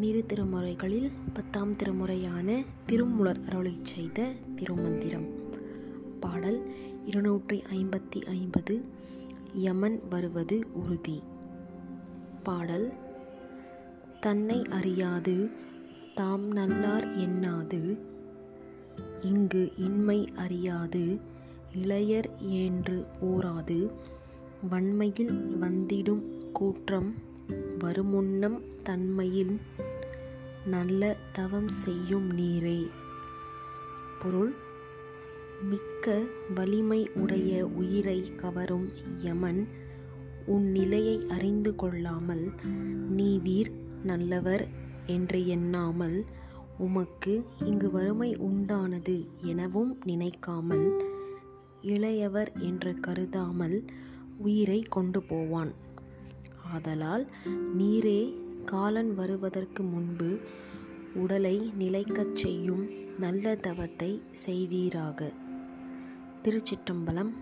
இரு திருமுறைகளில் பத்தாம் திருமுறையான திருமுலர் அருளை செய்த திருமந்திரம். பாடல் இருநூற்றி ஐம்பத்தி ஐம்பது யமன் வருவது உறுதி. பாடல் தன்னை அறியாது தாம் நல்லார் எண்ணாது இங்கு இன்மை அறியாது இளையர் என்று ஓராது வன்மையில் வந்திடும் கூற்றம் வருமுன்னம் தன்மையில் நல்ல தவம் செய்யும் நீரே. பொருள் மிக்க வலிமை உடைய உயிரை கவரும் யமன் உன் நிலையை அறிந்து கொள்ளாமல் நீ வீர் நல்லவர் என்று எண்ணாமல் உமக்கு இங்கு வறுமை உண்டானது எனவும் நினைக்காமல் இளையவர் என்று கருதாமல் உயிரை கொண்டு போவான். ஆதலால் நீரே காலன் வருவதற்கு முன்பு உடலை நிலைக்கச் செய்யும் நல்ல தவத்தை செய்வீராக. திருச்சிற்றம்பலம்